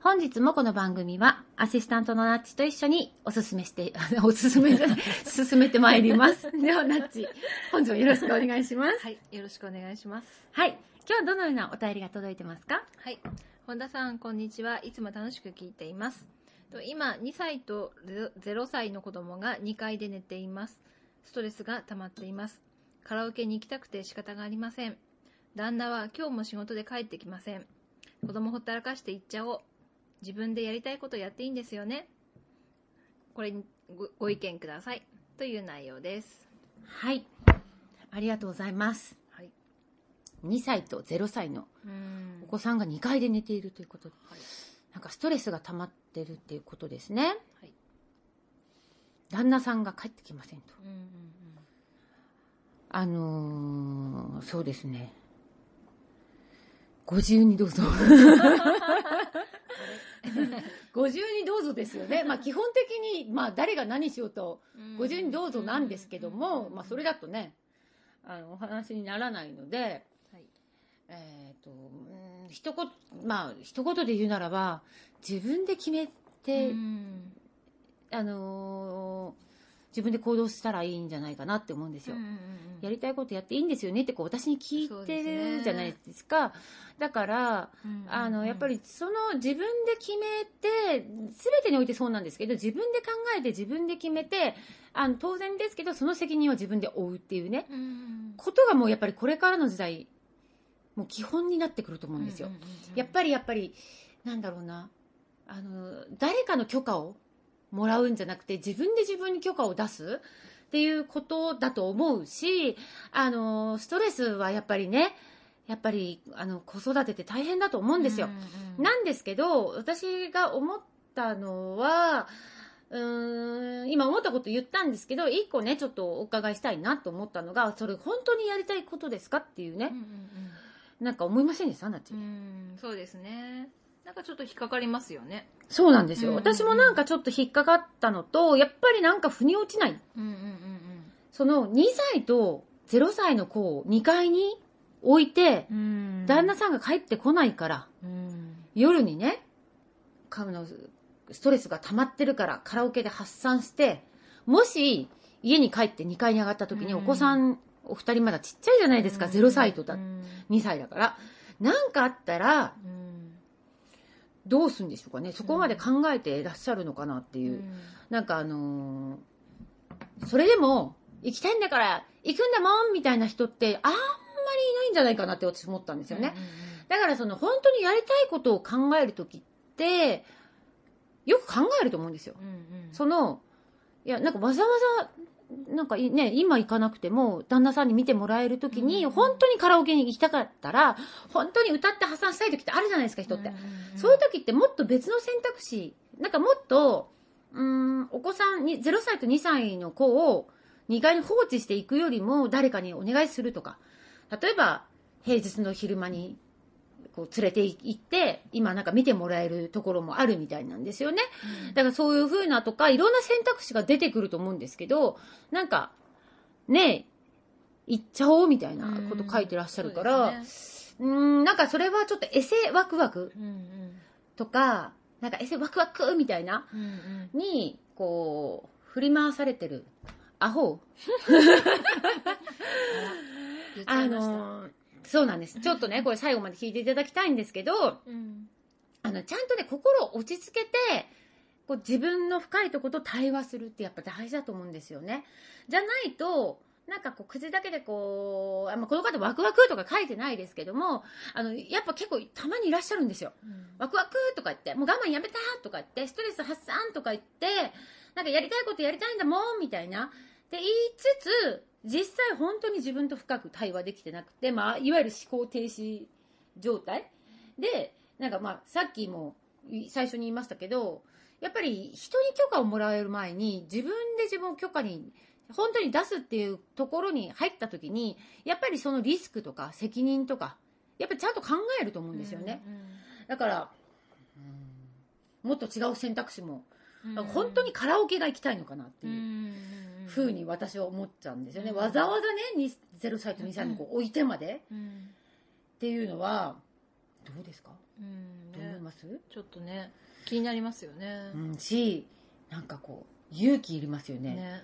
本日もこの番組はアシスタントのナッチと一緒におすすめして、おすすめじゃない、進めてまいります。ではナッチ、本日もよろしくお願いします。はい、よろしくお願いします。はい。今日はどのようなお便りが届いてますか？はい、本田さん、こんにちは。いつも楽しく聞いています。と今、2歳と0歳の子供が2階で寝ています。ストレスが溜まっています。カラオケに行きたくて仕方がありません。旦那は今日も仕事で帰ってきません。子供ほったらかして行っちゃおう。自分でやりたいことやっていいんですよね。これにごご意見ください。という内容です。はい。ありがとうございます。はい。2歳と0歳のお子さんが2階で寝ているということで、はい。なんかストレスが溜まってるっていうことですね。はい。旦那さんが帰ってきませんと。うんうんあのー、そうですね。ご自由にどうぞ。ご自由にどうぞですよね。まあ基本的に、まあ誰が何しようと、うん。ご自由にどうぞなんですけども、うんまあそれだとね、あの、お話にならないので、はい。えっ、と、うん一言、まあ一言で言うならば、自分で決めて、うんあのー自分で行動したらいいんじゃないかなって思うんですよ。うんうんうんやりたいことやっていいんですよねってこう私に聞いてるじゃないですか。だから、うんあの、やっぱり、りその自分で決めて、すべてにおいてそうなんですけど、自分で考えて自分で決めて、あの、当然ですけど、その責任は自分で負うっていうね、うんことがもうやっぱりこれからの時代、もう基本になってくると思うんですよ。やっぱりやっぱり、なんだろうな、あの、誰かの許可をもらうんじゃなくて、自分で自分に許可を出す？っていうことだと思うし、あの、ストレスはやっぱりね、やっぱり、あの、子育てって大変だと思うんですよ。なんですけど、私が思ったのは、うーん、今思ったこと言ったんですけど、一個ね、ちょっとお伺いしたいなと思ったのが、それ本当にやりたいことですかっていうね、なんか思いませんでした？なっち。うんそうですね。なんかちょっと引っかかりますよね。そうなんですよ。うん私もなんかちょっと引っかかったのと、やっぱりなんか腑に落ちない。うんうんうんその2歳と0歳の子を2階に置いて、うん。旦那さんが帰ってこないから、うん。夜にね、かのストレスが溜まってるからカラオケで発散して、もし家に帰って2階に上がった時にうんお子さんお二人まだちっちゃいじゃないですか、0歳とだうん2歳だから。なんかあったら、うんどうするんでしょうかね。そこまで考えていらっしゃるのかなっていう。うんなんかあのーそれでも、行きたいんだから、行くんだもんみたいな人って、あんまりいないんじゃないかなって私思ったんですよね。だからその、本当にやりたいことを考えるときって、よく考えると思うんですよ。うんうんその、いや、なんかわざわざ、なんかいね、今行かなくても、旦那さんに見てもらえるときに、うん本当にカラオケに行きたかったら、本当に歌って破産したいときってあるじゃないですか、人って。そういう時ってもっと別の選択肢、なんかもっと、うーん、お子さんに、0歳と2歳の子を2階に放置していくよりも、誰かにお願いするとか、例えば、平日の昼間にこう連れて行って、今なんか見てもらえるところもあるみたいなんですよね。だからそういう風なとか、いろんな選択肢が出てくると思うんですけど、なんか、ねえ、行っちゃおうみたいなこと書いてらっしゃるから、そうん、なんかそれはちょっとエセワクワクうんうん。とか、なんかエセワクワクみたいな、うんうん。に、こう、振り回されてる、アホ。あのーそうなんです。ちょっとね、これ最後まで聞いていただきたいんですけど、うんあの、ちゃんとね、心を落ち着けて、こう自分の深いところと対話するってやっぱ大事だと思うんですよね。じゃないと、なんかこう、口だけでこう、あまあ、この方ワクワクとか書いてないですけども、あの、やっぱ結構たまにいらっしゃるんですよ。ワクワクとか言って、もう我慢やめたとか言って、ストレス発散とか言って、なんかやりたいことやりたいんだもんみたいな。で、言いつつ、実際本当に自分と深く対話できてなくて、まあ、いわゆる思考停止状態。で、なんかまあ、さっきもい最初に言いましたけど、やっぱり人に許可をもらえる前に、自分で自分を許可に、本当に出すっていうところに入った時に、やっぱりそのリスクとか責任とか、やっぱりちゃんと考えると思うんですよね。だから、もっと違う選択肢も、うん。本当にカラオケが行きたいのかなってう。んいううんうんふうに私は思っちゃうんですよね。うん。わざわざね、に0歳と2歳の子を置いてまで。うん。っていうのは、どうですか？うん。どう思いねます、ちょっとね気になりますよね。うん、し、なんかこう、勇気いりますよね。ね。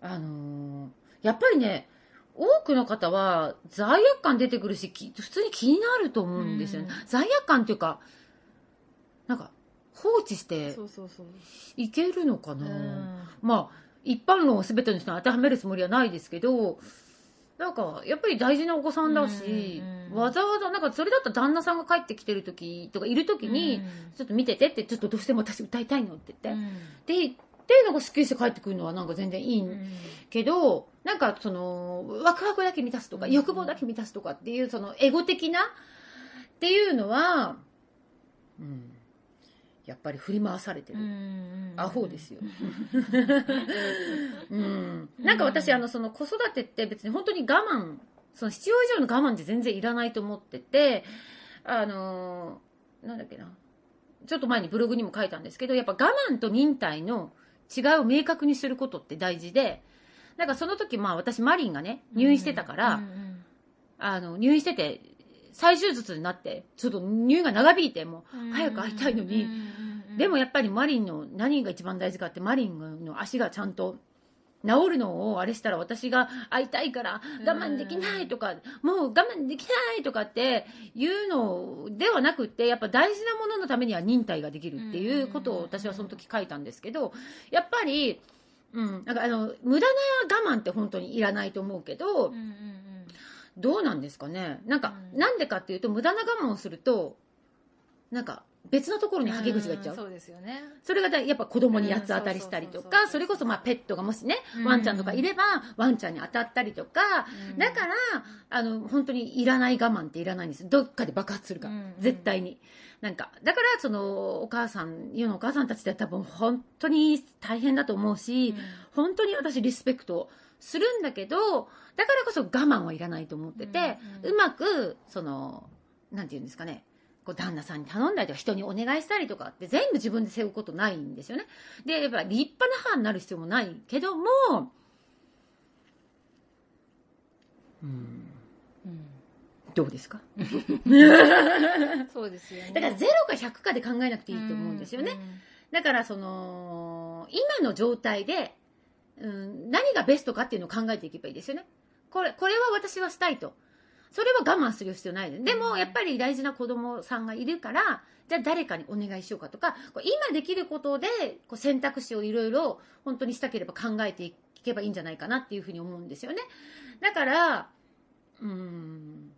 あのーやっぱりね、多くの方は罪悪感出てくるし、き普通に気になると思うんですよね。うん。罪悪感っていうか、なんか放置していけるのかうな、ん。まあ、一般論を全ての人に当てはめるつもりはないですけど、なんか、やっぱり大事なお子さんだし、わざわざ、なんかそれだったら旦那さんが帰ってきてる時とかいる時に、ちょっと見ててって、ちょっとどうしても私歌いたいのって言って。で、言って、なんかスッキリして帰ってくるのはなんか全然いいけど、なんかその、ワクワクだけ満たすとか、うん欲望だけ満たすとかっていう、そのエゴ的なっていうのは、うん、やっぱり振り回されてる。アホですよ。うん、なんか私、あの、その子育てって別に本当に我慢、その必要以上の我慢って全然いらないと思ってて、あのーなんだっけな。ちょっと前にブログにも書いたんですけど、やっぱ我慢と忍耐の違いを明確にすることって大事で、なんかその時まあ私マリンがね、入院してたから、あの、入院してて、再手術になって、ちょっと入院が長引いて、もう早く会いたいのに、でもやっぱりマリンの何が一番大事かってマリンの足がちゃんと治るのをあれしたら私が会いたいから我慢できないとか、もう我慢できないとかっていうのではなくってやっぱ大事なもののためには忍耐ができるっていうことを私はその時書いたんですけどやっぱり、うん、なんかあの無駄な我慢って本当にいらないと思うけど、どうなんですかね？なんか、うん。なんでかっていうと無駄な我慢をするとなんか別のところにはけ口がいっちゃう。そうですよね。それがだやっぱ子供に八つ当たりしたりとか、うんそうそうそうそう。それこそまあペットがもしねうん、ワンちゃんとかいれば、ワンちゃんに当たったりとか、だから、あの、本当にいらない我慢っていらないんです。どっかで爆発するから、うん絶対に。なんか、だから、その、お母さん、世のお母さんたちって多分本当に大変だと思うし、本当に私リスペクトするんだけど、だからこそ我慢はいらないと思ってて、ううんまく、その、なんていうんですかね、こう旦那さんに頼んだりとか人にお願いしたりとかって全部自分で背負うことないんですよね。で、やっぱ立派な母になる必要もないけども、うん、どうですか？そうですよね。だから0か100かで考えなくていいと思うんですよね。だからその今の状態で、うん、何がベストかっていうのを考えていけばいいですよね。これこれは私はしたいと。それは我慢する必要ないです。でもやっぱり大事な子供さんがいるから、じゃあ誰かにお願いしようかとか、今できることでこう選択肢をいろいろ本当にしたければ考えていけばいいんじゃないかなっていうふうに思うんですよね。だから、うん、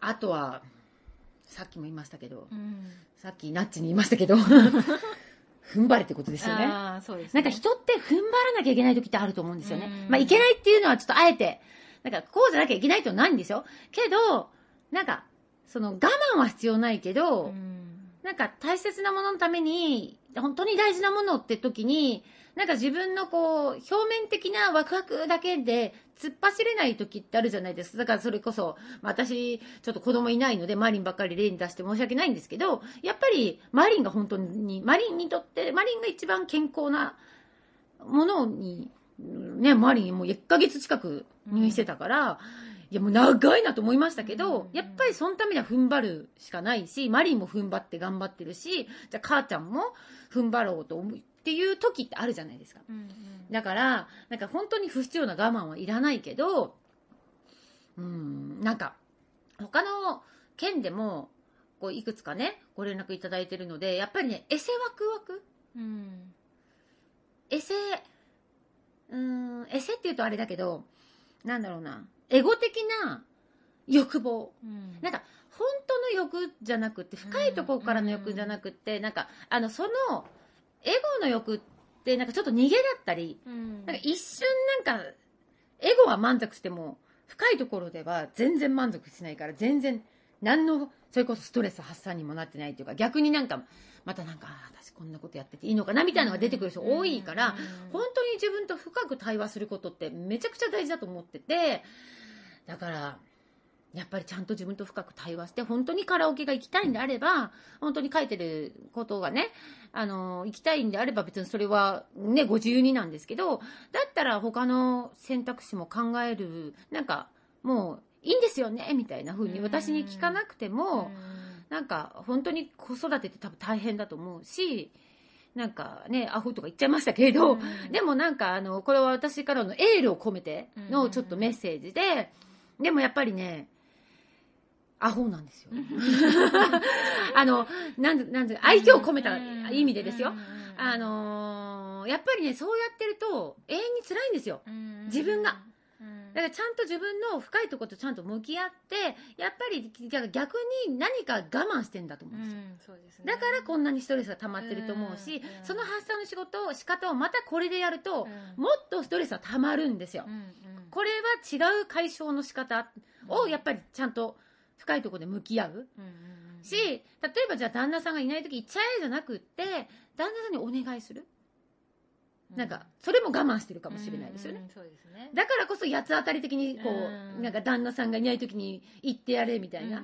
あとは、さっきも言いましたけど、うんさっきナッチに言いましたけど、踏ん張れってことですよね。ああそうですねなんか人って踏ん張らなきゃいけない時ってあると思うんですよねうん。まあいけないっていうのはちょっとあえて、なんかこうじゃなきゃいけないってのはないんですよ。けど、なんか、その我慢は必要ないけど、うんなんか大切なもののために本当に大事なものって時に、なんか自分のこう、表面的なワクワクだけで突っ走れない時ってあるじゃないですか。だからそれこそ、私、ちょっと子供いないので、マリンばっかり例に出して申し訳ないんですけど、やっぱりマリンが本当に、マリンにとって、マリンが一番健康なものに、ね、マリンもう1ヶ月近く入院してたから、いやもう長いなと思いましたけど、やっぱりそのためには踏ん張るしかないし、マリンも踏ん張って頑張ってるし、じゃあ母ちゃんも踏ん張ろうと思っていう時ってあるじゃないですか。うんうん、だから、なんか本当に不必要な我慢はいらないけど、うん、なんか、他の県でも、こう、いくつかね、ご連絡いただいてるので、やっぱりね、エセワクワク、うん、エセ、うん、エセって言うとあれだけど、なんだろうな、エゴ的な欲望。うん、なんか、本当の欲じゃなくて、深いところからの欲じゃなくて、うん、なんか、あの、その、エゴの欲って、なんかちょっと逃げだったり、うん、なんか一瞬なんか、エゴは満足しても、深いところでは全然満足しないから、全然、何の、それこそストレス発散にもなってないっていうか、逆になんか、またなんか、私こんなことやってていいのかなみたいなのが出てくる人多いから、本当に自分と深く対話することってめちゃくちゃ大事だと思ってて、だから、やっぱりちゃんと自分と深く対話して、本当にカラオケが行きたいんであれば、本当に書いてることがね、あの、行きたいんであれば別にそれはね、ご自由になんですけど、だったら他の選択肢も考える、なんか、もういいんですよね、みたいな風に私に聞かなくても、なんか本当に子育てって多分大変だと思うし、なんかね、アホとか言っちゃいましたけれど、でもなんかあの、これは私からのエールを込めてのちょっとメッセージで、でもやっぱりね、アホなんですよ。あの、なんなん愛嬌を込めた意味でですよ。あのー、やっぱりね、そうやってると永遠に辛いんですよ。自分が。だからちゃんと自分の深いところとちゃんと向き合って、やっぱり逆に何か我慢してんだと思うんですよ。うんすね、だからこんなにストレスが溜まってると思うし、うん、その発散の仕事を、仕方をまたこれでやると、もっとストレスは溜まるんですよ。うんうん、これは違う解消の仕方をやっぱりちゃんと深いところで向き合う。し、例えばじゃあ旦那さんがいない時行っちゃえじゃなくって、旦那さんにお願いする。なんか、それも我慢してるかもしれないですよね。そうですね。だからこそ八つ当たり的に、こう、なんか旦那さんがいない時に行ってやれみたいな。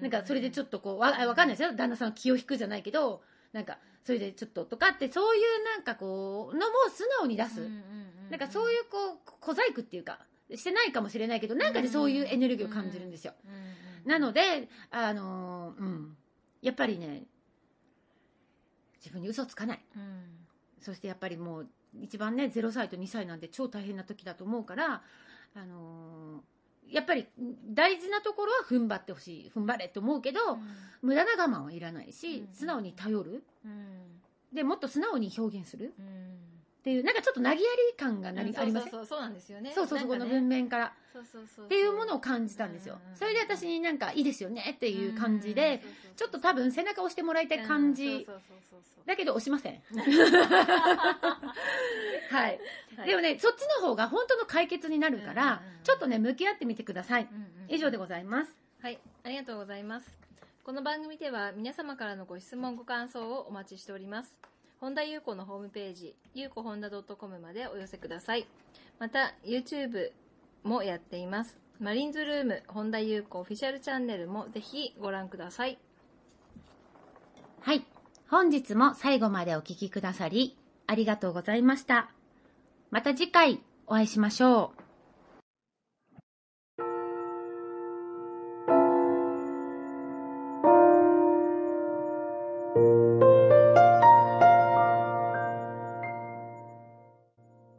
なんか、それでちょっとこう、わ、わかんないですよ。旦那さんは気を引くじゃないけど、なんか、それでちょっととかって、そういうなんかこう、のも素直に出す。なんかそういうこう、小細工っていうか、してないかもしれないけど、なんかでそういうエネルギーを感じるんですよ。なので、あのうん。やっぱりね、自分に嘘つかない。そしてやっぱりもう、一番ね、0歳と2歳なんで超大変な時だと思うから、あのー、やっぱり大事なところは踏ん張ってほしい。踏ん張れって思うけど、うん、無駄な我慢はいらないし、素直に頼る。うん、で、もっと素直に表現する。っていう、なんかちょっと投げやり感がなり、ありますそうそうなんですよね。そうそうそう、この文面から。そうそうそう。っていうものを感じたんですよ。それで私になんかいいですよねっていう感じで、ちょっと多分背中を押してもらいたい感じ。だけど押しません。はい。でもね、そっちの方が本当の解決になるから、ちょっとね、向き合ってみてください。以上でございます。はい。ありがとうございます。この番組では皆様からのご質問ご感想をお待ちしております。本田裕子のホームページ、ゆうこほんだ .com までお寄せください。また、YouTube もやっています。マリンズルーム、本田裕子オフィシャルチャンネルもぜひご覧ください。はい。本日も最後までお聴きくださり、ありがとうございました。また次回お会いしましょう。